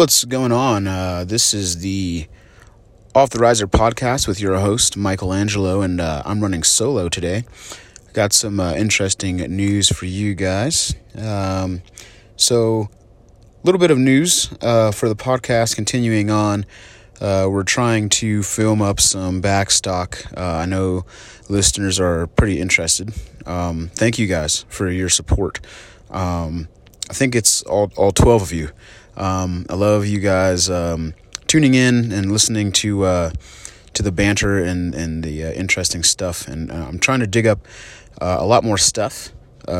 What's going on? Uh, this is the Off the Riser podcast with your host, Michelangelo, and uh, I'm running solo today. Got some uh, interesting news for you guys. Um, so, a little bit of news uh, for the podcast continuing on. Uh, we're trying to film up some backstock. Uh, I know listeners are pretty interested. Um, thank you guys for your support. Um, I think it's all, all 12 of you. Um, I love you guys um, tuning in and listening to uh, to the banter and, and the uh, interesting stuff. And uh, I'm trying to dig up uh, a lot more stuff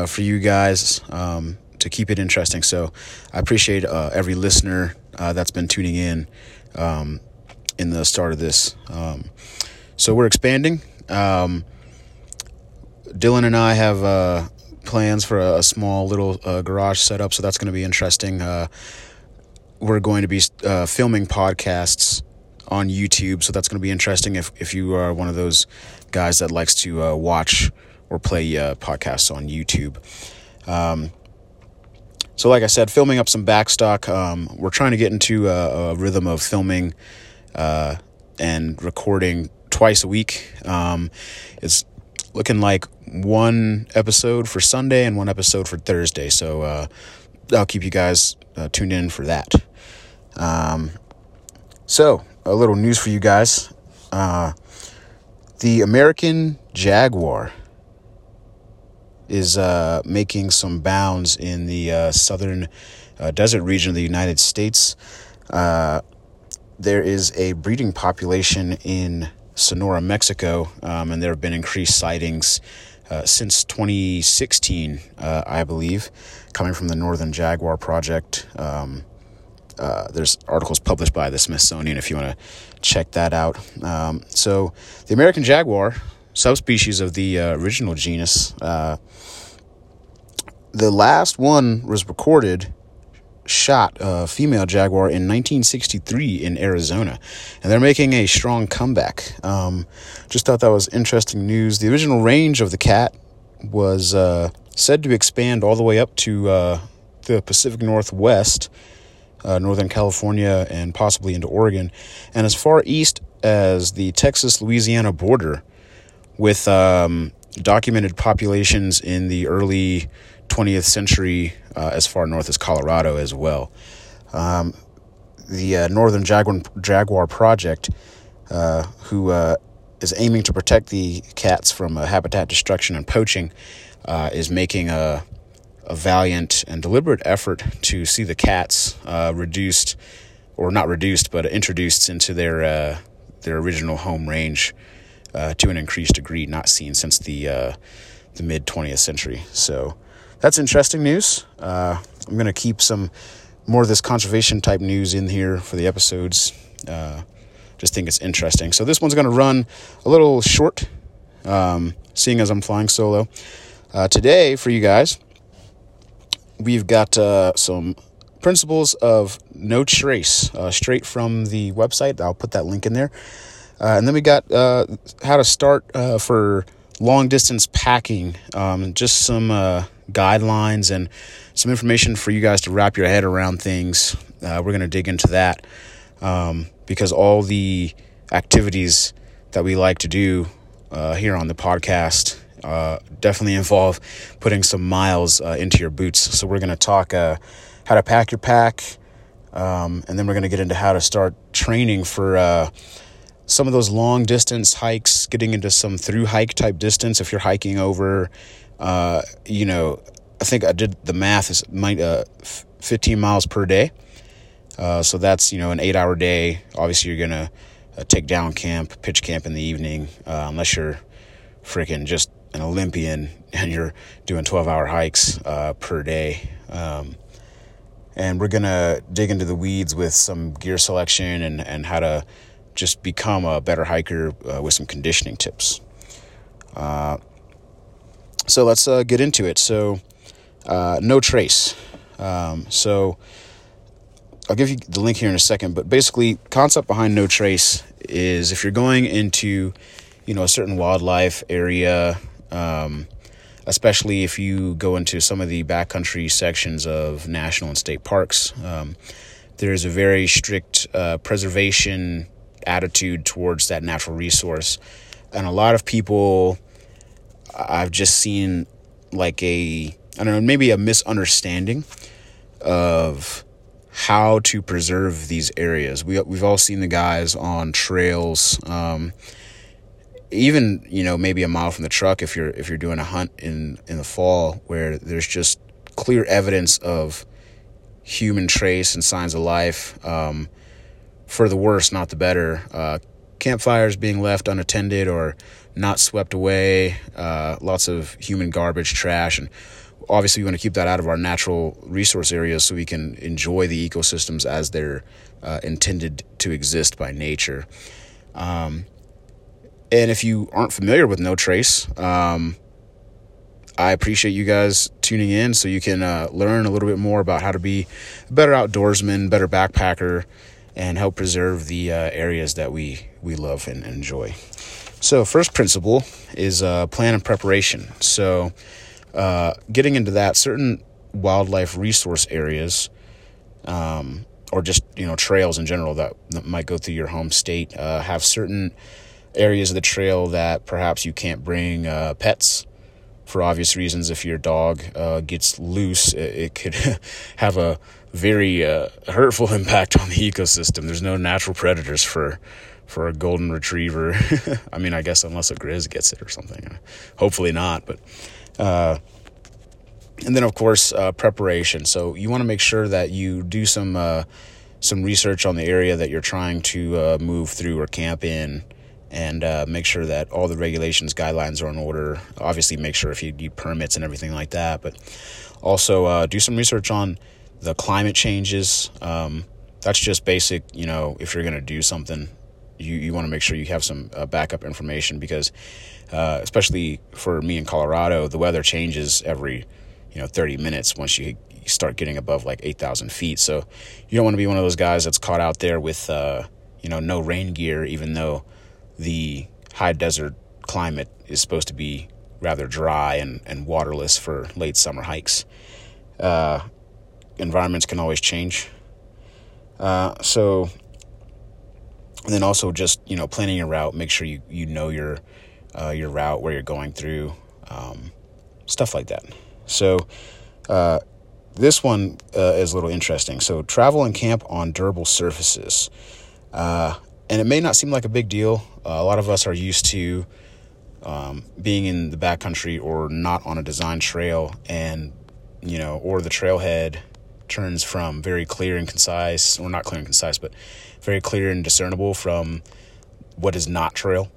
for you guys um, to keep it interesting. So I appreciate every listener that's been tuning in. Um, in the start of this. Um, so we're expanding. Um, Dylan and I have uh, plans for a, a small little uh, garage setup, so that's going to be interesting. Uh, we're going to be uh, filming podcasts on YouTube, so that's going to be interesting if, if you are one of those guys that likes to uh, watch or play uh, podcasts on YouTube. Um, so, like I said, filming up some backstock. Um, we're trying to get into a, a rhythm of filming uh, and recording twice a week. Um, it's looking like one episode for Sunday and one episode for Thursday. So uh, I'll keep you guys uh, tuned in for that. Um, so, a little news for you guys. Uh, the American Jaguar is uh, making some bounds in the uh, southern uh, desert region of the United States. Uh, there is a breeding population in Sonora, Mexico, um, and there have been increased sightings uh, since 2016, uh, I believe, coming from the Northern Jaguar Project. Um, uh, there's articles published by the Smithsonian if you want to check that out. Um, so, the American jaguar, subspecies of the uh, original genus, uh, the last one was recorded shot a female jaguar in 1963 in Arizona, and they're making a strong comeback. Um, just thought that was interesting news. The original range of the cat was uh, said to expand all the way up to uh, the Pacific Northwest, uh, Northern California, and possibly into Oregon, and as far east as the Texas Louisiana border, with um, documented populations in the early 20th century uh, as far north as Colorado as well. Um, the uh, Northern Jaguar, Jaguar Project, uh, who uh, is aiming to protect the cats from uh, habitat destruction and poaching, uh, is making a, a valiant and deliberate effort to see the cats reduced, or not reduced, but introduced into their their original home range to an increased degree, not seen since the the mid 20th century. So that's interesting news. Uh, I'm going to keep some more of this conservation type news in here for the episodes. Uh, just think it's interesting. So this one's going to run a little short, um, seeing as I'm flying solo. Uh, today, for you guys, we've got uh, some principles of no trace uh, straight from the website. I'll put that link in there. Uh, and then we got how to start for long distance packing. Um, just some guidelines and some information for you guys to wrap your head around things. Uh, we're going to dig into that um, because all the activities that we like to do uh, here on the podcast uh, definitely involve putting some miles uh, into your boots. So we're going to talk uh, how to pack your pack, um, and then we're going to get into how to start training for uh, some of those long distance hikes, getting into some through hike type distance if you're hiking over uh, you know, I think I did the math is might uh, 15 miles per day. So that's you know an eight hour day. Obviously, you're gonna take down camp, pitch camp in the evening, unless you're freaking just an Olympian and you're doing 12 hour hikes uh, per day. Um, and we're gonna dig into the weeds with some gear selection and and how to just become a better hiker uh, with some conditioning tips. Uh, so let's uh, get into it. So, uh, no trace. Um, so, I'll give you the link here in a second, but basically, concept behind no trace is if you're going into, you know, a certain wildlife area, um, especially if you go into some of the backcountry sections of national and state parks. Um, there's a very strict uh, preservation attitude towards that natural resource. And a lot of people I've just seen like a, I don't know, maybe a misunderstanding of how to preserve these areas. We, we've all seen the guys on trails, um, even you know maybe a mile from the truck if you're if you're doing a hunt in in the fall where there's just clear evidence of human trace and signs of life um, for the worse not the better. Uh, campfires being left unattended or not swept away uh, lots of human garbage trash and obviously we want to keep that out of our natural resource areas so we can enjoy the ecosystems as they're uh, intended to exist by nature. Um, and if you aren't familiar with No Trace, um, I appreciate you guys tuning in so you can uh, learn a little bit more about how to be a better outdoorsman, better backpacker, and help preserve the uh, areas that we, we love and enjoy. So, first principle is uh, plan and preparation. So, uh, getting into that, certain wildlife resource areas, um, or just you know trails in general that, that might go through your home state, uh, have certain areas of the trail that perhaps you can't bring uh, pets for obvious reasons. If your dog uh, gets loose, it, it could have a very uh, hurtful impact on the ecosystem. There's no natural predators for for a golden retriever. I mean, I guess unless a grizz gets it or something. Hopefully not, but. Uh, and then, of course, uh, preparation. So you want to make sure that you do some uh, some research on the area that you're trying to move through or camp in and uh, make sure that all the regulations, guidelines are in order. Obviously, make sure if you need permits and everything like that, but also uh, do some research on the climate changes. Um, that's just basic, you know, if you're going to do something, you, you want to make sure you have some uh, backup information because, uh, especially for me in Colorado, the weather changes every, you know, 30 minutes once you start getting above like 8,000 feet. So you don't want to be one of those guys that's caught out there with, uh, you know, no rain gear, even though the high desert climate is supposed to be rather dry and, and waterless for late summer hikes. Uh, environments can always change. Uh, so, and then also just you know planning your route. Make sure you you know your uh, your route where you're going through, um, stuff like that. So, uh, this one uh, is a little interesting. So, travel and camp on durable surfaces. Uh, and it may not seem like a big deal. Uh, a lot of us are used to um, being in the backcountry or not on a designed trail, and you know, or the trailhead turns from very clear and concise, or not clear and concise, but very clear and discernible from what is not trail.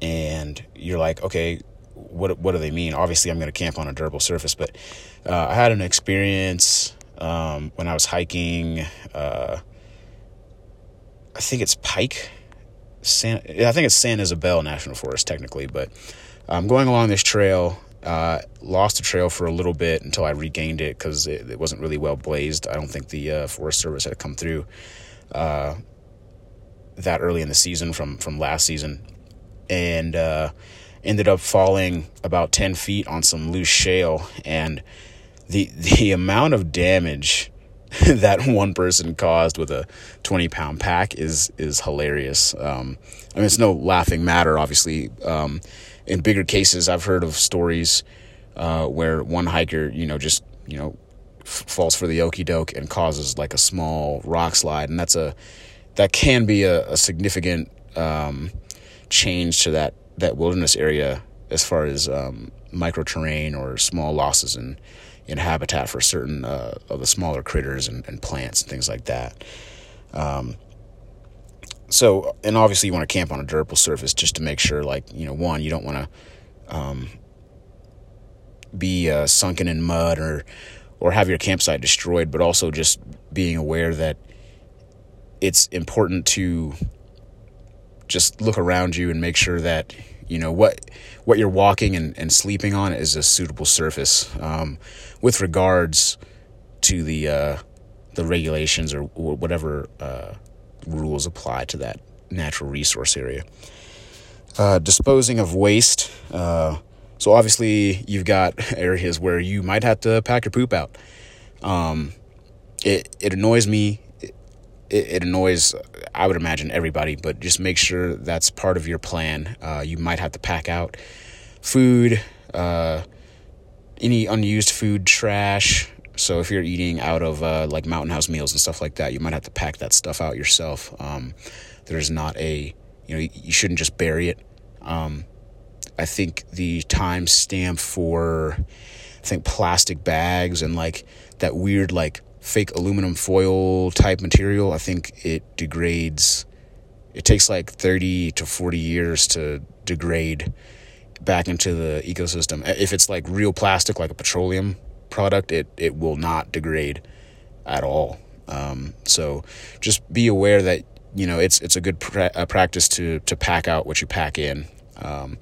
And you're like, okay, what what do they mean? Obviously, I'm going to camp on a durable surface, but uh, I had an experience um, when I was hiking. Uh, I think it's Pike. San, I think it's San Isabel National Forest technically, but I'm going along this trail. Uh, lost the trail for a little bit until I regained it because it, it, wasn't really well blazed. I don't think the uh, Forest Service had come through uh, that early in the season from from last season, and uh, ended up falling about ten feet on some loose shale, and the the amount of damage that one person caused with a 20 pound pack is is hilarious. Um, I mean, it's no laughing matter, obviously. Um, in bigger cases, I've heard of stories uh, where one hiker, you know, just you know, f- falls for the okey doke and causes like a small rock slide, and that's a that can be a, a significant um, change to that that wilderness area as far as um, micro terrain or small losses in in habitat for certain uh, of the smaller critters and, and, plants and things like that. Um, so, and obviously, you want to camp on a durable surface just to make sure, like, you know, one, you don't want to um, be uh, sunken in mud or or have your campsite destroyed, but also just being aware that it's important to just look around you and make sure that you know what what you're walking and, and sleeping on is a suitable surface um, with regards to the uh, the regulations or, whatever uh, rules apply to that natural resource area. Uh, disposing of waste. Uh, so obviously you've got areas where you might have to pack your poop out. Um, it it annoys me it, it, annoys, I would imagine, everybody, but just make sure that's part of your plan. Uh, you might have to pack out food, uh, any unused food, trash. So if you're eating out of uh, like Mountain House meals and stuff like that, you might have to pack that stuff out yourself. Um, there's not a, you know, you shouldn't just bury it. Um, I think the time stamp for, I think plastic bags and like that weird like fake aluminum foil type material, I think it degrades. It takes like 30 to 40 years to degrade back into the ecosystem. If it's like real plastic, like a petroleum product, it, it will not degrade at all. Um, so just be aware that you know it's it's a good pra- practice to to pack out what you pack in. Um,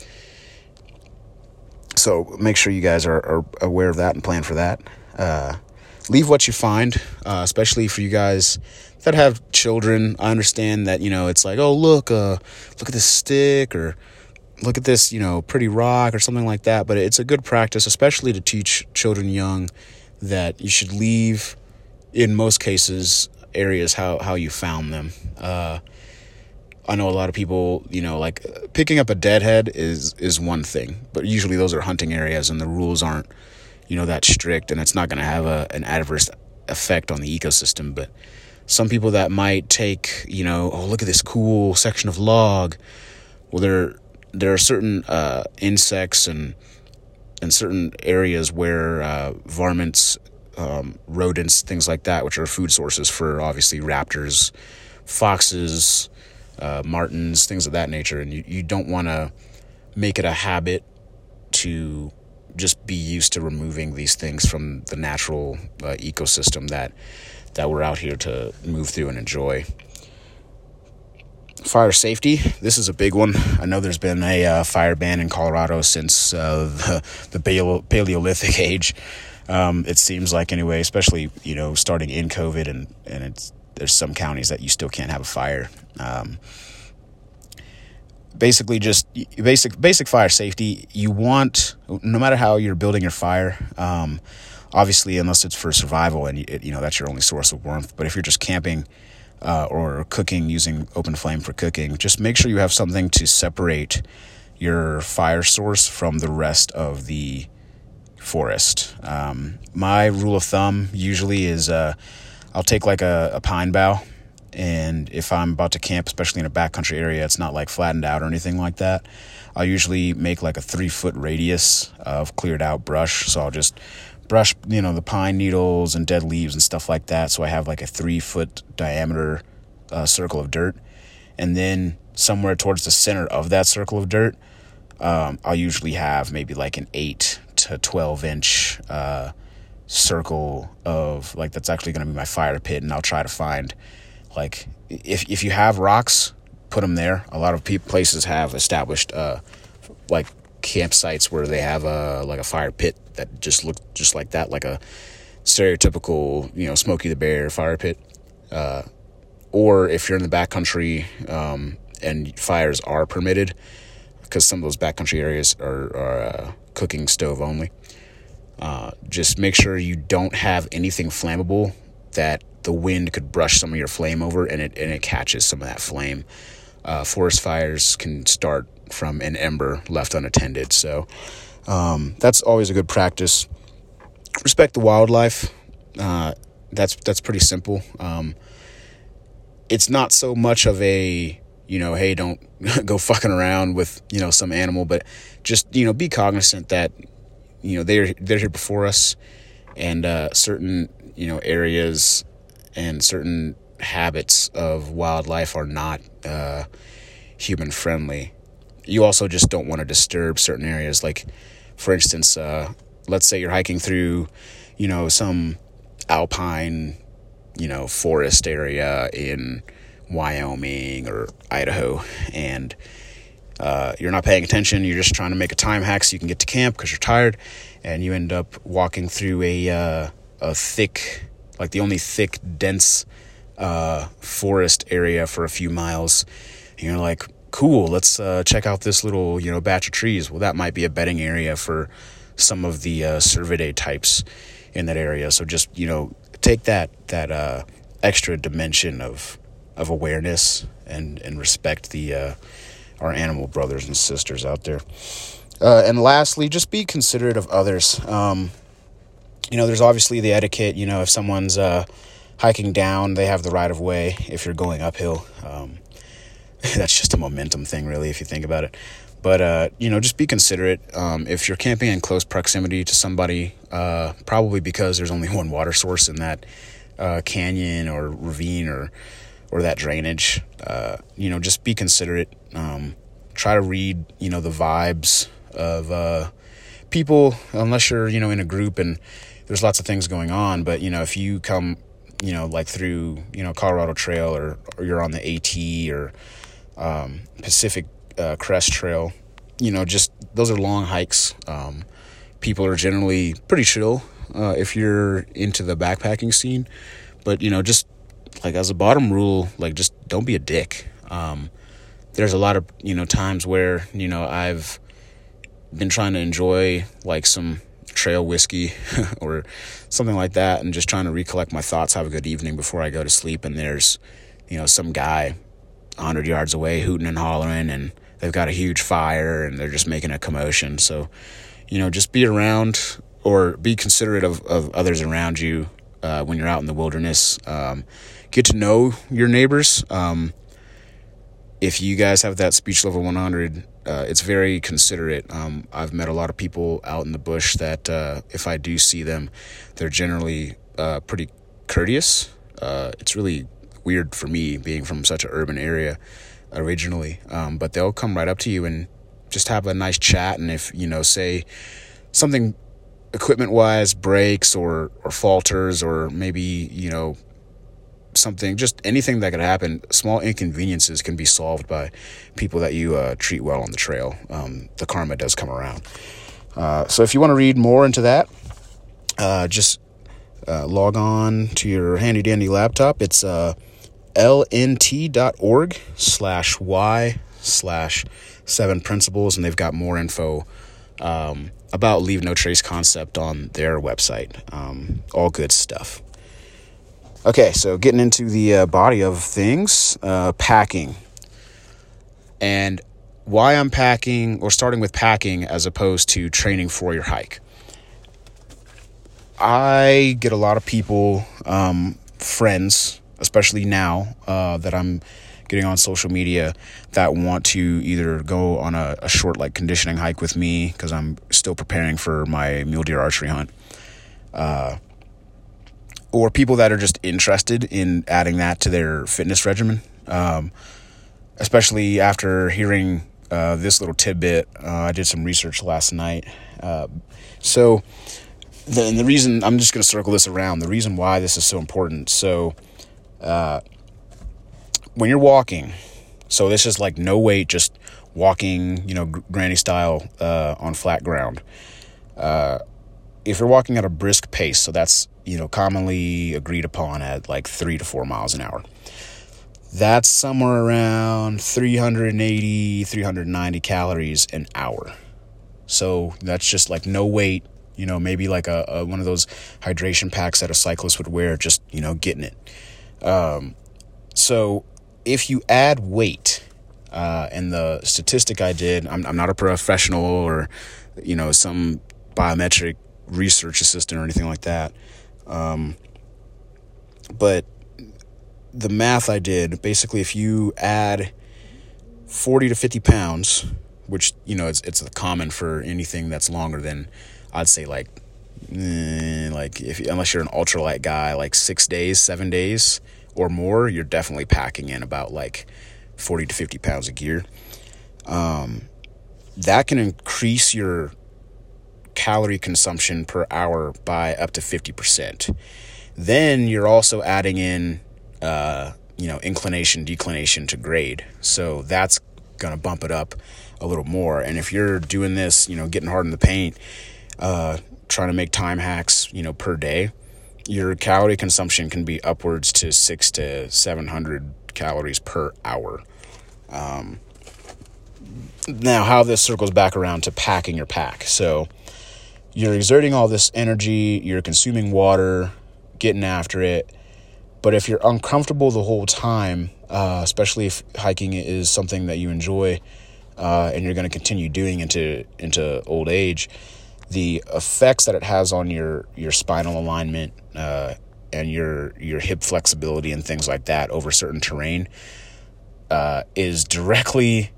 so make sure you guys are, are, aware of that and plan for that. Uh, leave what you find, uh, especially for you guys that have children. I understand that you know it's like, oh look, uh, look at this stick or look at this, you know, pretty rock or something like that. But it's a good practice, especially to teach children young that you should leave, in most cases, areas how how you found them. Uh, I know a lot of people, you know, like picking up a deadhead is is one thing, but usually those are hunting areas and the rules aren't you know that strict and it's not going to have a, an adverse effect on the ecosystem but some people that might take you know oh look at this cool section of log well there there are certain uh, insects and and certain areas where uh, varmints um, rodents things like that which are food sources for obviously raptors foxes uh, martens things of that nature and you, you don't want to make it a habit to just be used to removing these things from the natural uh, ecosystem that that we're out here to move through and enjoy. Fire safety. This is a big one. I know there's been a uh, fire ban in Colorado since uh, the, the Paleolithic age. Um, it seems like anyway, especially you know starting in COVID and and it's there's some counties that you still can't have a fire. Um, basically just basic basic fire safety. You want no matter how you're building your fire. Um, obviously, unless it's for survival and you, you know that's your only source of warmth. But if you're just camping uh, or cooking using open flame for cooking, just make sure you have something to separate your fire source from the rest of the forest. Um, my rule of thumb usually is uh, I'll take like a, a pine bough and if I'm about to camp, especially in a backcountry area, it's not like flattened out or anything like that. I'll usually make like a three foot radius of cleared out brush. So I'll just brush, you know, the pine needles and dead leaves and stuff like that. So I have like a three foot diameter uh, circle of dirt. And then somewhere towards the center of that circle of dirt, um, I'll usually have maybe like an eight to 12 inch uh, circle of like that's actually going to be my fire pit. And I'll try to find like if if you have rocks, put them there. A lot of pe- places have established uh, like campsites where they have a like a fire pit that just look just like that, like a stereotypical you know Smokey the Bear fire pit. Uh, or if you're in the backcountry um, and fires are permitted, because some of those backcountry areas are, are uh, cooking stove only. Uh, just make sure you don't have anything flammable that the wind could brush some of your flame over and it and it catches some of that flame. Uh, forest fires can start from an ember left unattended, so um, that's always a good practice. Respect the wildlife. Uh, that's that's pretty simple. Um, it's not so much of a you know, hey, don't go fucking around with you know some animal, but just you know be cognizant that you know they're they're here before us, and uh, certain you know areas and certain habits of wildlife are not uh, human friendly. You also just don't want to disturb certain areas. Like, for instance, uh, let's say you're hiking through, you know, some alpine, you know, forest area in Wyoming or Idaho, and uh, you're not paying attention. You're just trying to make a time hack so you can get to camp because you're tired, and you end up walking through a uh, a thick like the only thick, dense uh, forest area for a few miles. And you're like, cool, let's uh, check out this little, you know, batch of trees. Well, that might be a bedding area for some of the uh, cervidae types in that area. So just, you know, take that, that uh, extra dimension of of awareness and and respect the uh, our animal brothers and sisters out there. Uh, and lastly, just be considerate of others. Um, you know, there's obviously the etiquette. You know, if someone's uh, hiking down, they have the right of way. If you're going uphill, um, that's just a momentum thing, really, if you think about it. But uh, you know, just be considerate. Um, if you're camping in close proximity to somebody, uh, probably because there's only one water source in that uh, canyon or ravine or or that drainage, uh, you know, just be considerate. Um, try to read, you know, the vibes of uh, people, unless you're, you know, in a group and there's lots of things going on. But you know, if you come, you know, like through, you know, Colorado Trail or or you're on the AT or um, Pacific uh, Crest Trail, you know, just those are long hikes. Um, people are generally pretty chill uh, if you're into the backpacking scene, but you know, just like as a bottom rule, like just don't be a dick. Um, there's a lot of you know times where you know I've been trying to enjoy like some trail whiskey or something like that and just trying to recollect my thoughts have a good evening before i go to sleep and there's you know some guy 100 yards away hooting and hollering and they've got a huge fire and they're just making a commotion so you know just be around or be considerate of, of others around you uh, when you're out in the wilderness um, get to know your neighbors um, if you guys have that speech level 100 uh, it's very considerate. Um, I've met a lot of people out in the bush that uh, if I do see them, they're generally uh, pretty courteous. Uh, it's really weird for me being from such an urban area originally, um, but they'll come right up to you and just have a nice chat. And if you know, say something equipment wise breaks or or falters, or maybe you know something, just anything that could happen, small inconveniences can be solved by people that you uh, treat well on the trail. Um, the karma does come around. Uh, so if you want to read more into that, uh, just uh, log on to your handy dandy laptop. It's uh, lnt.org slash y slash seven principles, and they've got more info um, about leave no trace concept on their website. Um, all good stuff. Okay, so getting into the uh, body of things, uh, packing. And why I'm packing or starting with packing as opposed to training for your hike. I get a lot of people, um, friends, especially now uh, that I'm getting on social media, that want to either go on a, a short, like conditioning hike with me because I'm still preparing for my mule deer archery hunt. Uh, or people that are just interested in adding that to their fitness regimen. Um, especially after hearing uh, this little tidbit, uh, I did some research last night. Uh, so, the, the reason I'm just going to circle this around, the reason why this is so important. So, uh, when you're walking, so this is like no weight, just walking, you know, granny style uh, on flat ground. Uh, if you're walking at a brisk pace, so that's you know, commonly agreed upon at like three to four miles an hour. That's somewhere around 380, 390 calories an hour. So that's just like no weight, you know, maybe like a, a one of those hydration packs that a cyclist would wear, just, you know, getting it. Um, so if you add weight, uh, and the statistic I did, I'm, I'm not a professional or, you know, some biometric research assistant or anything like that. Um, but the math I did basically, if you add 40 to 50 pounds, which, you know, it's, it's common for anything that's longer than, I'd say, like, eh, like if unless you're an ultralight guy, like six days, seven days or more, you're definitely packing in about like 40 to 50 pounds of gear. Um, that can increase your calorie consumption per hour by up to 50%. Then you're also adding in, uh, you know, inclination, declination to grade. So that's going to bump it up a little more. And if you're doing this, you know, getting hard in the paint, uh, trying to make time hacks, you know, per day, your calorie consumption can be upwards to six to 700 calories per hour. Um, now, how this circles back around to packing your pack. So, you're exerting all this energy, you're consuming water, getting after it, But if you're uncomfortable the whole time, uh, especially if hiking is something that you enjoy uh, and you're going to continue doing into into old age, the effects that it has on your your spinal alignment uh, and your your hip flexibility and things like that over certain terrain uh, is directly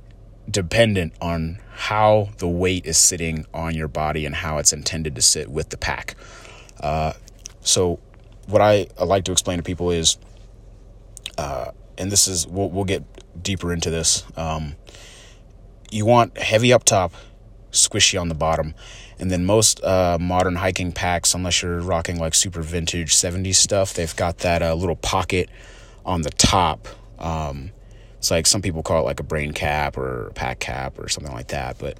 dependent on how the weight is sitting on your body and how it's intended to sit with the pack. Uh, so, what I, like to explain to people is, uh, and this is we'll, we'll get deeper into this. Um, you want heavy up top, squishy on the bottom, and then most uh, modern hiking packs, unless you're rocking like super vintage 70s stuff, they've got that uh, little pocket on the top. Um, it's like some people call it like a brain cap or a pack cap or something like that, but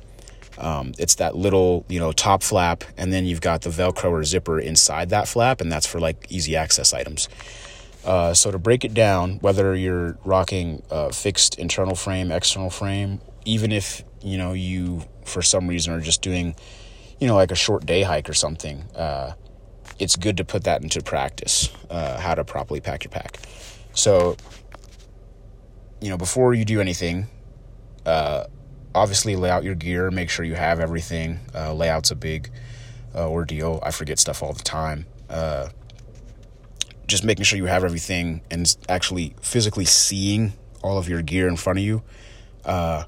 um, it's that little you know top flap, and then you've got the Velcro or zipper inside that flap, and that's for like easy access items. Uh, so to break it down, whether you're rocking a fixed internal frame, external frame, even if you know you for some reason are just doing, you know, like a short day hike or something, uh, it's good to put that into practice. Uh, how to properly pack your pack. So you know, before you do anything, uh, obviously lay out your gear, make sure you have everything. Uh, layout's a big uh, ordeal. I forget stuff all the time. Uh, just making sure you have everything and actually physically seeing all of your gear in front of you uh,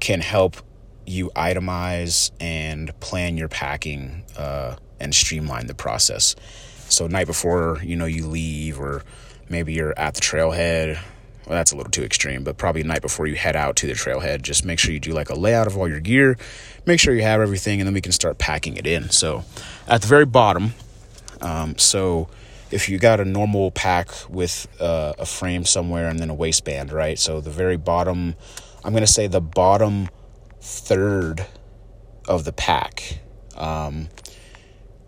can help you itemize and plan your packing uh, and streamline the process. So night before, you know, you leave or maybe you're at the trailhead well, that's a little too extreme, but probably night before you head out to the trailhead, just make sure you do like a layout of all your gear, make sure you have everything, and then we can start packing it in. So, at the very bottom, um, so if you got a normal pack with uh, a frame somewhere and then a waistband, right? So, the very bottom, I'm going to say the bottom third of the pack, um,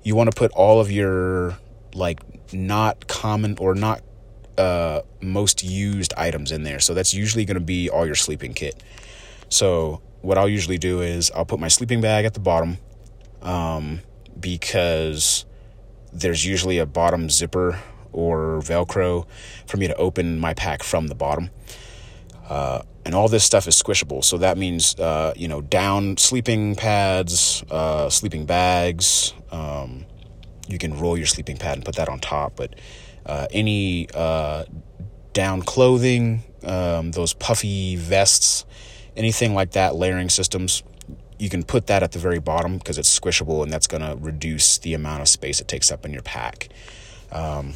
you want to put all of your like not common or not uh, most used items in there. So that's usually going to be all your sleeping kit. So what I'll usually do is I'll put my sleeping bag at the bottom um, because there's usually a bottom zipper or Velcro for me to open my pack from the bottom. Uh, and all this stuff is squishable. So that means, uh, you know, down sleeping pads, uh, sleeping bags. Um, you can roll your sleeping pad and put that on top, but uh, any uh, down clothing, um, those puffy vests, anything like that, layering systems, you can put that at the very bottom because it's squishable and that's going to reduce the amount of space it takes up in your pack. Um,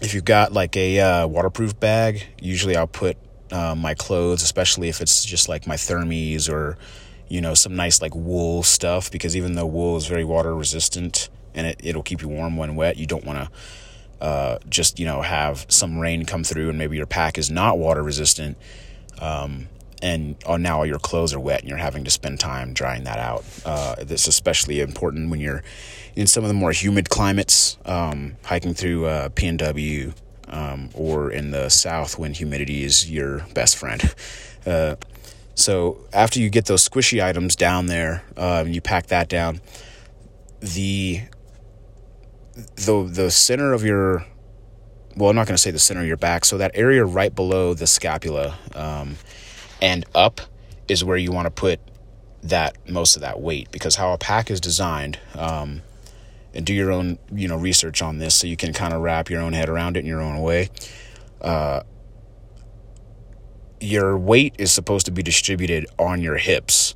if you've got like a uh, waterproof bag, usually I'll put uh, my clothes, especially if it's just like my thermies or you know some nice like wool stuff, because even though wool is very water resistant and it, it'll keep you warm when wet, you don't want to uh, just you know have some rain come through and maybe your pack is not water resistant um, and now all your clothes are wet and you're having to spend time drying that out. Uh, this is especially important when you're in some of the more humid climates um, hiking through uh, pnw um, or in the south when humidity is your best friend uh, so after you get those squishy items down there and you pack that down the the the center of your well, I'm not going to say the center of your back. So that area right below the scapula um, and up is where you want to put that most of that weight because how a pack is designed. Um, and do your own you know research on this so you can kind of wrap your own head around it in your own way. Uh, your weight is supposed to be distributed on your hips,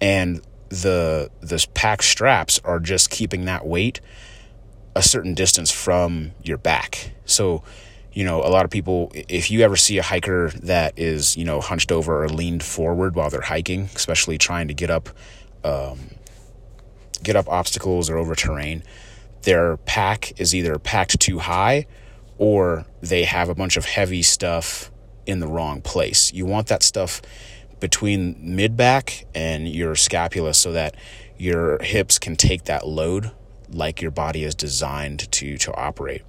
and the the pack straps are just keeping that weight a certain distance from your back. So, you know, a lot of people, if you ever see a hiker that is, you know, hunched over or leaned forward while they're hiking, especially trying to get up, um, get up obstacles or over terrain, their pack is either packed too high or they have a bunch of heavy stuff in the wrong place. You want that stuff between mid back and your scapula so that your hips can take that load like your body is designed to to operate.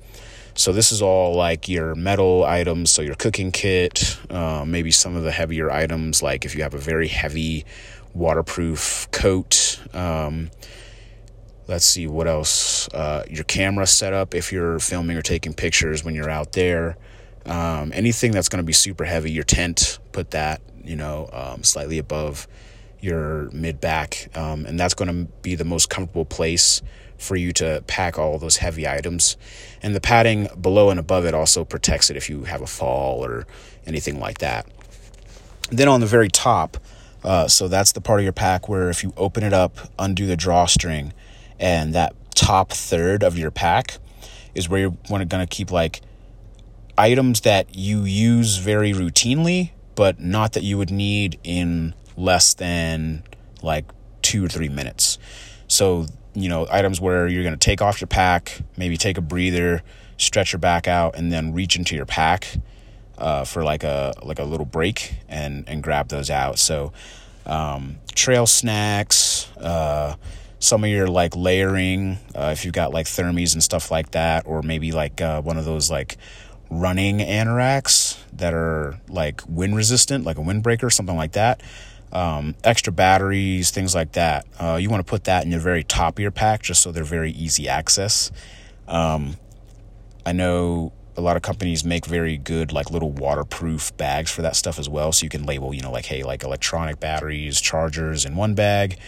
So this is all like your metal items, so your cooking kit, uh, maybe some of the heavier items, like if you have a very heavy waterproof coat, um, let's see what else. Uh, your camera setup if you're filming or taking pictures when you're out there. Um, anything that's going to be super heavy, your tent, put that, you know, um, slightly above your mid back. Um, and that's going to be the most comfortable place for you to pack all those heavy items. And the padding below and above it also protects it if you have a fall or anything like that. Then on the very top, uh, so that's the part of your pack where if you open it up, undo the drawstring, and that top third of your pack is where you're going to keep like items that you use very routinely, but not that you would need in less than like two or three minutes. So, you know, items where you're going to take off your pack, maybe take a breather, stretch your back out, and then reach into your pack uh, for like a like a little break and and grab those out. So, um, trail snacks. Uh, some of your like layering, uh, if you've got like thermies and stuff like that, or maybe like uh, one of those like running anoraks that are like wind resistant, like a windbreaker, something like that. Um, extra batteries, things like that. Uh, you want to put that in the very top of your pack just so they're very easy access. Um, I know a lot of companies make very good like little waterproof bags for that stuff as well so you can label you know like hey like electronic batteries chargers in one bag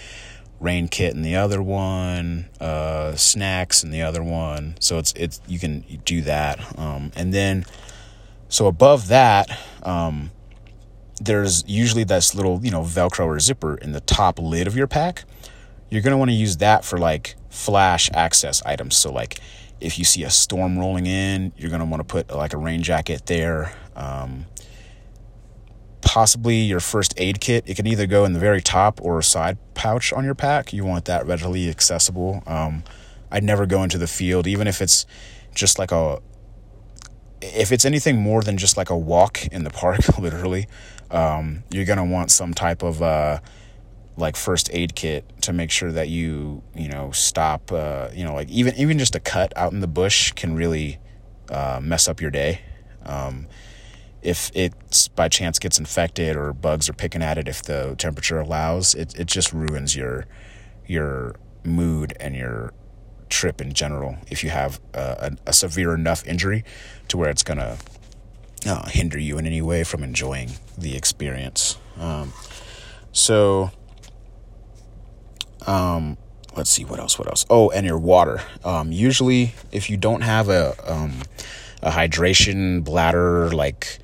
rain kit in the other one, uh, snacks in the other one. So it's it's you can do that, um, and then so above that, um, there's usually this little you know Velcro or zipper in the top lid of your pack. You're gonna want to use that for like flash access items. So like if you see a storm rolling in, you're gonna want to put like a rain jacket there. Um, possibly your first aid kit. It can either go in the very top or side pouch on your pack. You want that readily accessible. Um, I'd never go into the field, even if it's just like a, if it's anything more than just like a walk in the park, literally, um, you're gonna want some type of uh, like first aid kit to make sure that you you know stop. Uh, you know, like even even just a cut out in the bush can really uh, mess up your day. Um, if it by chance gets infected or bugs are picking at it if the temperature allows it, it just ruins your your mood and your trip in general. If you have a, a, a severe enough injury to where it's gonna uh, hinder you in any way from enjoying the experience. Um, so um, let's see what else what else? Oh and your water. Um, usually if you don't have a um, a hydration bladder like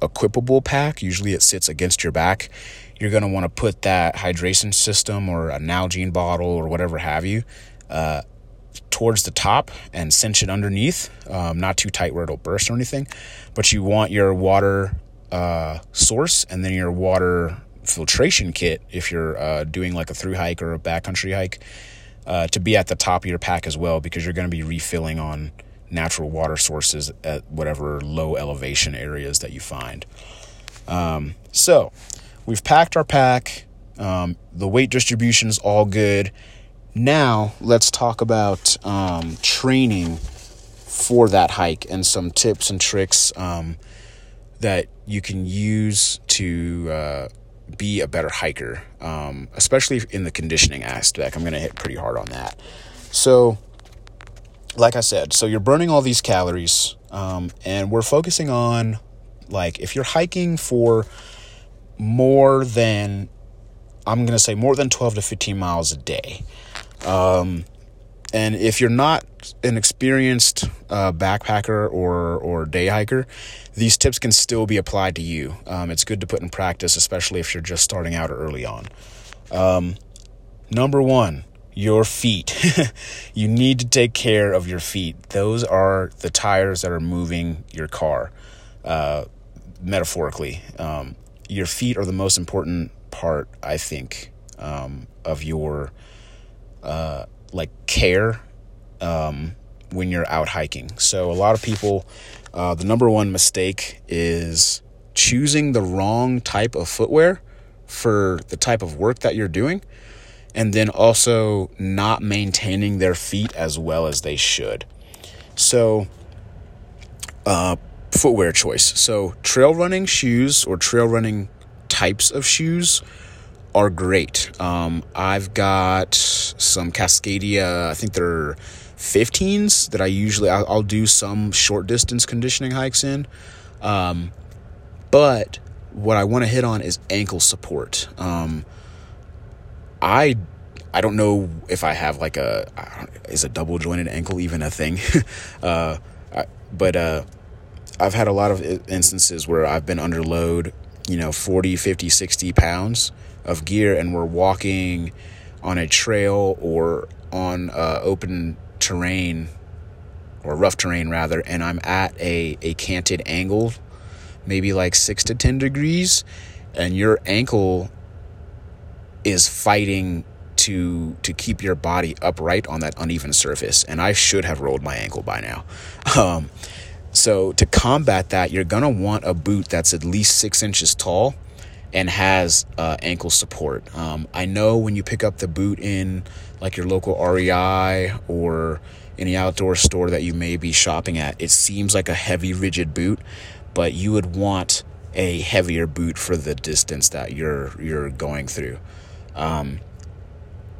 equipable pack, usually it sits against your back. You're going to want to put that hydration system or a Nalgene bottle or whatever have you uh, towards the top and cinch it underneath. Um, not too tight where it'll burst or anything, but you want your water uh, source and then your water filtration kit if you're uh, doing like a through hike or a backcountry hike uh, to be at the top of your pack as well because you're going to be refilling on natural water sources at whatever low elevation areas that you find. Um, so we've packed our pack. Um, the weight distribution is all good. Now let's talk about um, training for that hike and some tips and tricks um, that you can use to uh, be a better hiker, um, especially in the conditioning aspect. I'm going to hit pretty hard on that. So like I said, so you're burning all these calories, um, and we're focusing on like if you're hiking for more than I'm gonna say more than 12 to 15 miles a day. Um, and if you're not an experienced uh, backpacker or or day hiker, these tips can still be applied to you. Um, it's good to put in practice, especially if you're just starting out early on. Um, number one, your feet. you need to take care of your feet. Those are the tires that are moving your car, uh, metaphorically. Um, your feet are the most important part, I think, um, of your uh, like care um, when you're out hiking. So a lot of people, uh, the number one mistake is choosing the wrong type of footwear for the type of work that you're doing and then also not maintaining their feet as well as they should. So, uh, footwear choice. So, trail running shoes or trail running types of shoes are great. Um, I've got some Cascadia, I think they're 15s that I usually, I'll, do some short distance conditioning hikes in. Um, but what I want to hit on is ankle support. Um, I I don't know if I have like a is a double jointed ankle even a thing, uh, I, but uh, I've had a lot of instances where I've been under load, you know, 40, 50, 60 pounds of gear, and we're walking on a trail or on uh, open terrain or rough terrain rather, and I'm at a, a canted angle, maybe like six to 10 degrees, and your ankle is fighting to to keep your body upright on that uneven surface and i should have rolled my ankle by now. Um, so to combat that you're going to want a boot that's at least six inches tall and has uh, ankle support. Um, i know when you pick up the boot in like your local rei or any outdoor store that you may be shopping at it seems like a heavy rigid boot but you would want a heavier boot for the distance that you're you're going through um,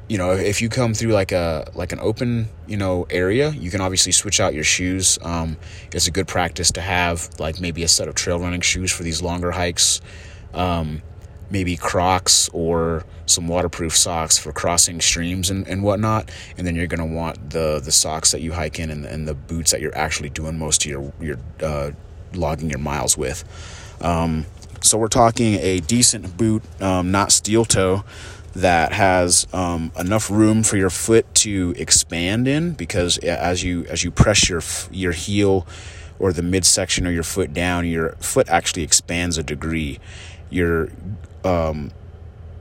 you know, if you come through like a like an open you know area, you can obviously switch out your shoes. Um, it's a good practice to have like maybe a set of trail running shoes for these longer hikes. Um, maybe Crocs or some waterproof socks for crossing streams and, and whatnot. And then you're going to want the, the socks that you hike in and, and the boots that you're actually doing most of your, your uh, logging your miles with. Um, so we're talking a decent boot, um, not steel toe, that has um, enough room for your foot to expand in because as you as you press your your heel or the midsection of your foot down, your foot actually expands a degree. You're um,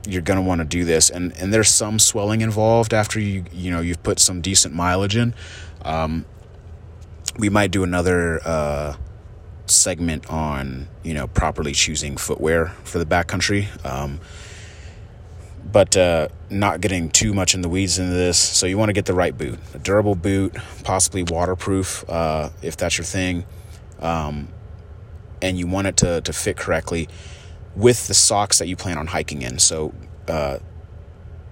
you're gonna want to do this, and and there's some swelling involved after you you know you've put some decent mileage in. Um, we might do another uh, segment on you know properly choosing footwear for the backcountry. Um, but uh, not getting too much in the weeds into this. So you want to get the right boot, a durable boot, possibly waterproof uh, if that's your thing, um, and you want it to to fit correctly with the socks that you plan on hiking in. So uh,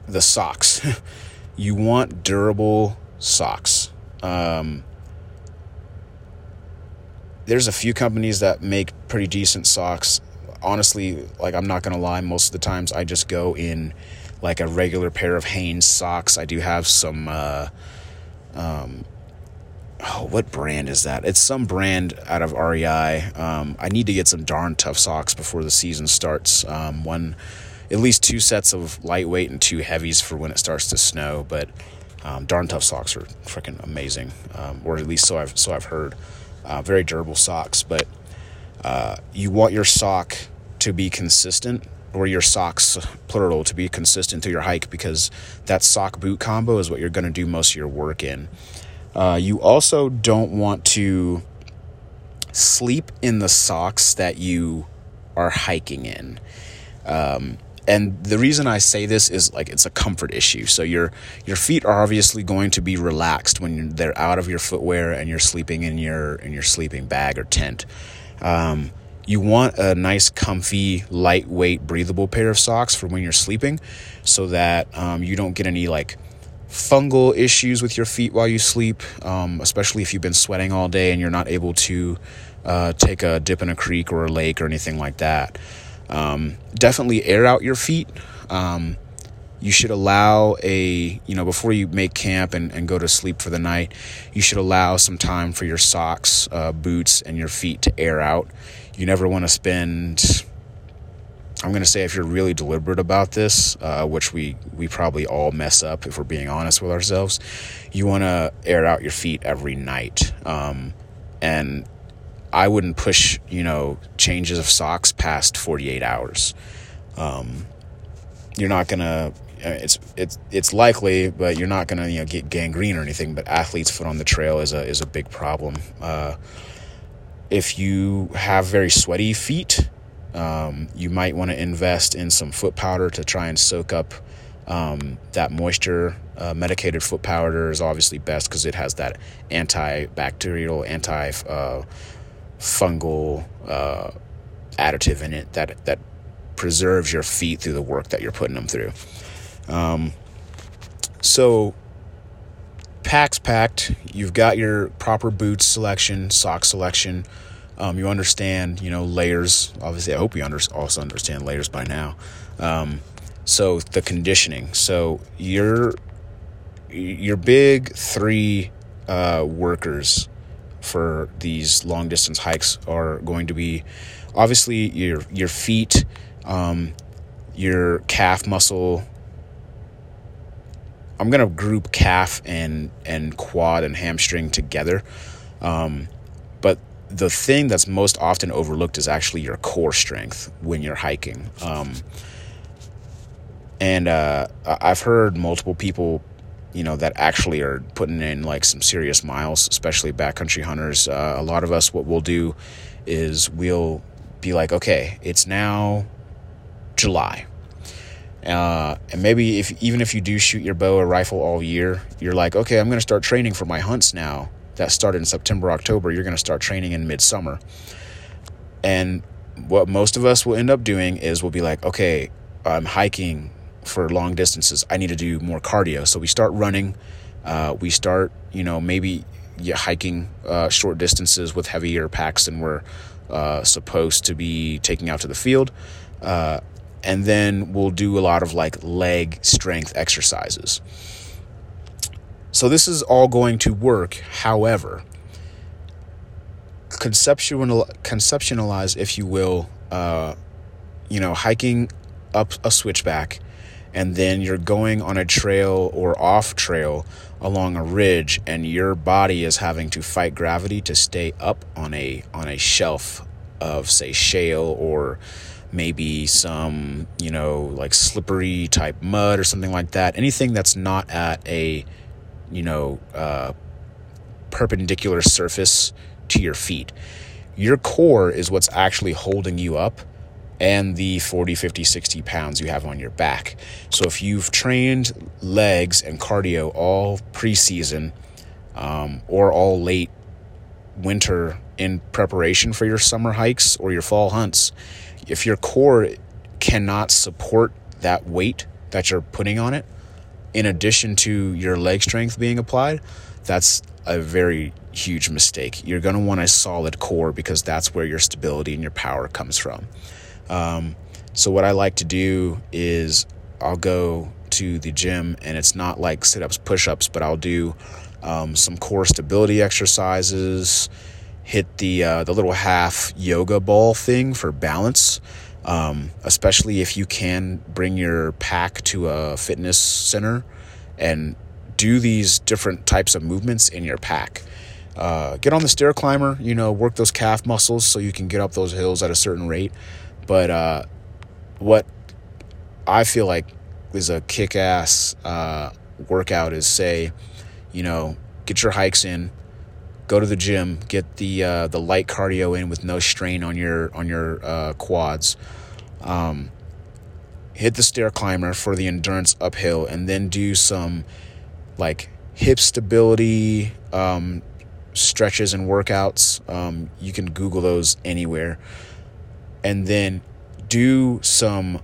the socks, you want durable socks. Um, there's a few companies that make pretty decent socks honestly, like I'm not gonna lie, most of the times I just go in like a regular pair of Hanes socks. I do have some. Uh, um, oh, what brand is that? It's some brand out of REI. Um, I need to get some darn tough socks before the season starts. Um, one, at least two sets of lightweight and two heavies for when it starts to snow. But um, darn tough socks are freaking amazing, um, or at least so I've so I've heard. Uh, very durable socks, but uh, you want your sock to be consistent or your socks plural to be consistent through your hike because that sock boot combo is what you're going to do most of your work in uh, you also don't want to sleep in the socks that you are hiking in um, and the reason I say this is like it's a comfort issue. So your your feet are obviously going to be relaxed when they're out of your footwear and you're sleeping in your in your sleeping bag or tent. Um, you want a nice, comfy, lightweight, breathable pair of socks for when you're sleeping so that um, you don't get any like fungal issues with your feet while you sleep, um, especially if you've been sweating all day and you're not able to uh, take a dip in a creek or a lake or anything like that. Um, definitely air out your feet. Um, you should allow a you know before you make camp and, and go to sleep for the night you should allow some time for your socks uh, boots and your feet to air out. You never want to spend i'm going to say if you're really deliberate about this uh, which we we probably all mess up if we're being honest with ourselves you want to air out your feet every night. Um, and i wouldn't push you know changes of socks past 48 hours. Um, you're not gonna it's it's it's likely, but you're not going to you know get gangrene or anything. But athlete's foot on the trail is a is a big problem. Uh, if you have very sweaty feet, um, you might want to invest in some foot powder to try and soak up um, that moisture. Uh, medicated foot powder is obviously best because it has that antibacterial, anti uh, fungal uh, additive in it that that preserves your feet through the work that you're putting them through. Um, so, packs packed. You've got your proper boots selection, sock selection. Um, you understand, you know, layers. Obviously, I hope you under- also understand layers by now. Um, so the conditioning. So your your big three uh, workers for these long distance hikes are going to be obviously your your feet, um, your calf muscle. I'm gonna group calf and and quad and hamstring together, um, but the thing that's most often overlooked is actually your core strength when you're hiking. Um, and uh, I've heard multiple people you know that actually are putting in like some serious miles especially backcountry hunters. Uh, a lot of us what we'll do is we'll be like okay it's now july uh, and maybe if even if you do shoot your bow or rifle all year you're like okay i'm going to start training for my hunts now that started in september october you're going to start training in midsummer and what most of us will end up doing is we'll be like okay i'm hiking for long distances, I need to do more cardio. So we start running. Uh, we start, you know, maybe hiking uh, short distances with heavier packs than we're uh, supposed to be taking out to the field. Uh, and then we'll do a lot of like leg strength exercises. So this is all going to work. However, conceptual conceptualize, if you will, uh, you know, hiking up a switchback and then you're going on a trail or off trail along a ridge and your body is having to fight gravity to stay up on a on a shelf of say shale or maybe some you know like slippery type mud or something like that anything that's not at a you know uh, perpendicular surface to your feet your core is what's actually holding you up and the 40, 50, 60 pounds you have on your back. So if you've trained legs and cardio all preseason um, or all late winter in preparation for your summer hikes or your fall hunts, if your core cannot support that weight that you're putting on it, in addition to your leg strength being applied, that's a very huge mistake. You're going to want a solid core because that's where your stability and your power comes from. Um, so what I like to do is I'll go to the gym and it's not like sit ups, push ups, but I'll do um, some core stability exercises, hit the uh, the little half yoga ball thing for balance. Um, especially if you can bring your pack to a fitness center and do these different types of movements in your pack. Uh, get on the stair climber, you know, work those calf muscles so you can get up those hills at a certain rate. But uh, what I feel like is a kick ass uh, workout is say, you know, get your hikes in, go to the gym, get the uh, the light cardio in with no strain on your on your uh, quads. Um, hit the stair climber for the endurance uphill, and then do some like hip stability um, stretches and workouts. Um, you can Google those anywhere and then do some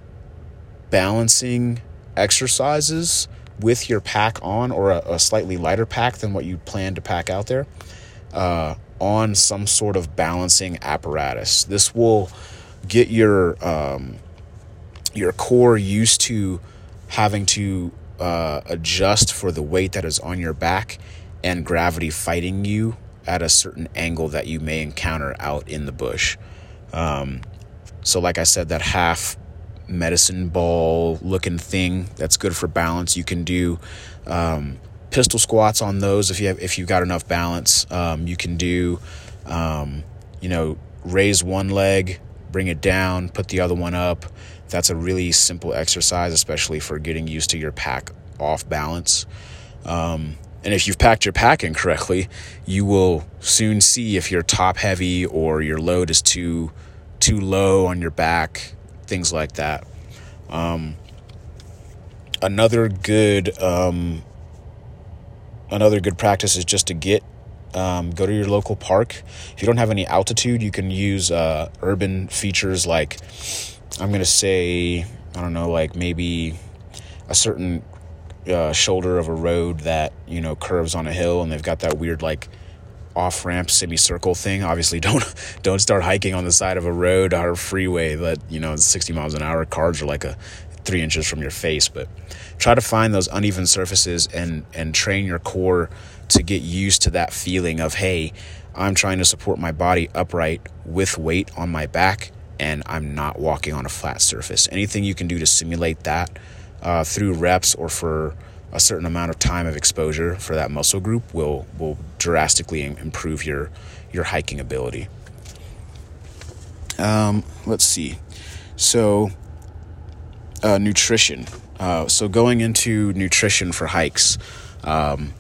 balancing exercises with your pack on or a, a slightly lighter pack than what you plan to pack out there uh, on some sort of balancing apparatus. This will get your um, your core used to having to uh, adjust for the weight that is on your back and gravity fighting you at a certain angle that you may encounter out in the bush. Um, so, like I said, that half medicine ball looking thing that's good for balance. You can do um, pistol squats on those if you have if you've got enough balance. Um, you can do, um, you know, raise one leg, bring it down, put the other one up. That's a really simple exercise, especially for getting used to your pack off balance. Um, and if you've packed your pack incorrectly, you will soon see if you're top heavy or your load is too too low on your back, things like that. Um, another good um, another good practice is just to get um, go to your local park. If you don't have any altitude, you can use uh, urban features like I'm gonna say I don't know, like maybe a certain uh, shoulder of a road that you know curves on a hill, and they've got that weird like off ramp semicircle thing. Obviously, don't don't start hiking on the side of a road or a freeway that you know 60 miles an hour. Cars are like a three inches from your face, but try to find those uneven surfaces and and train your core to get used to that feeling of hey, I'm trying to support my body upright with weight on my back, and I'm not walking on a flat surface. Anything you can do to simulate that uh, through reps or for a certain amount of time of exposure for that muscle group will will drastically improve your your hiking ability. Um, let's see. So, uh, nutrition. Uh, so going into nutrition for hikes, um,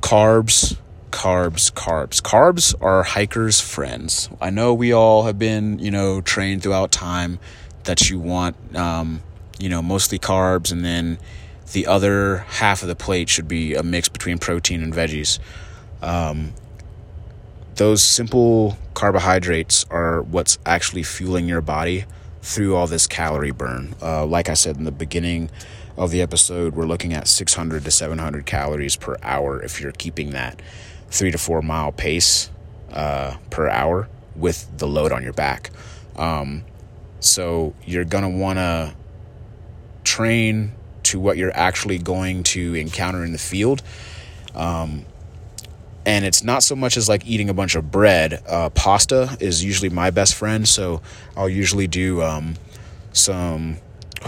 carbs, carbs, carbs. Carbs are hikers' friends. I know we all have been, you know, trained throughout time that you want, um, you know, mostly carbs and then the other half of the plate should be a mix between protein and veggies. Um, those simple carbohydrates are what's actually fueling your body through all this calorie burn. Uh, like I said in the beginning of the episode, we're looking at 600 to 700 calories per hour if you're keeping that three to four mile pace uh, per hour with the load on your back. Um, so you're going to want to train to what you're actually going to encounter in the field. Um, and it's not so much as like eating a bunch of bread. Uh, pasta is usually my best friend, so I'll usually do um, some.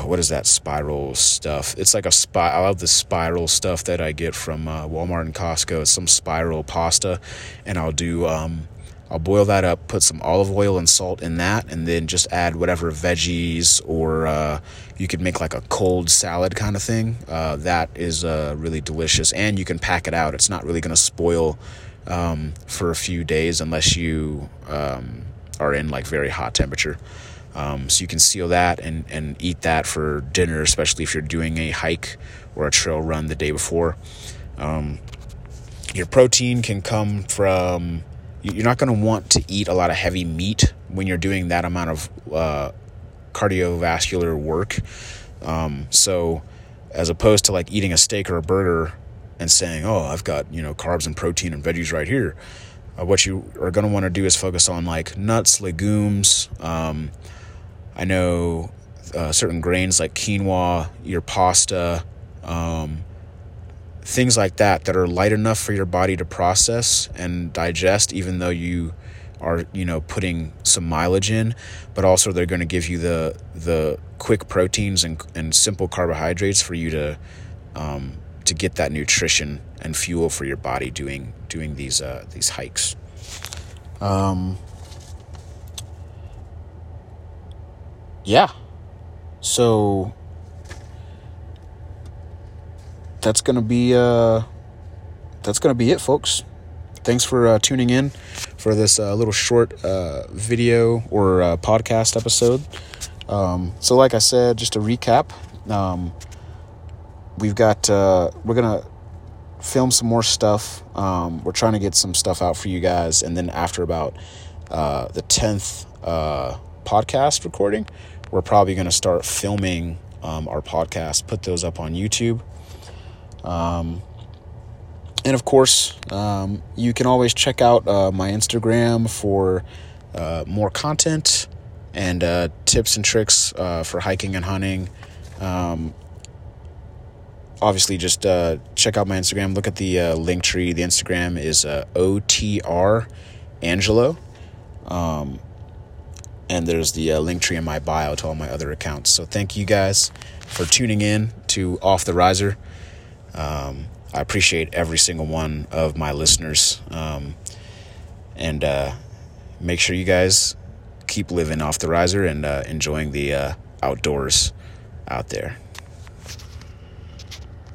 What is that spiral stuff? It's like a spy. I love the spiral stuff that I get from uh, Walmart and Costco. It's some spiral pasta, and I'll do um, I'll boil that up, put some olive oil and salt in that, and then just add whatever veggies or uh, you could make like a cold salad kind of thing. Uh, that is uh, really delicious, and you can pack it out. It's not really going to spoil um, for a few days unless you um, are in like very hot temperature. Um, so you can seal that and, and eat that for dinner, especially if you're doing a hike or a trail run the day before. Um, your protein can come from you're not going to want to eat a lot of heavy meat when you're doing that amount of uh, cardiovascular work. Um, so, as opposed to like eating a steak or a burger and saying, "Oh, I've got you know carbs and protein and veggies right here," uh, what you are going to want to do is focus on like nuts, legumes. Um, I know uh, certain grains like quinoa, your pasta. Um, things like that that are light enough for your body to process and digest even though you are you know putting some mileage in but also they're going to give you the the quick proteins and, and simple carbohydrates for you to um, to get that nutrition and fuel for your body doing doing these uh, these hikes. Um, yeah. So that's gonna be uh, that's gonna be it, folks. Thanks for uh, tuning in for this uh, little short uh, video or uh, podcast episode. Um, so, like I said, just to recap, um, we've got uh, we're gonna film some more stuff. Um, we're trying to get some stuff out for you guys, and then after about the tenth podcast recording, we're probably gonna start filming um, our podcast, put those up on YouTube. Um, and of course, um, you can always check out uh, my Instagram for uh, more content and uh, tips and tricks uh, for hiking and hunting. Um, obviously, just uh, check out my Instagram. Look at the uh, Linktree. The Instagram is OTR Angelo. Um, and there's the Linktree in my bio to all my other accounts. So thank you guys for tuning in to Off the Riser. Um, I appreciate every single one of my listeners. Um, and uh, make sure you guys keep living off the riser and uh, enjoying the uh, outdoors out there.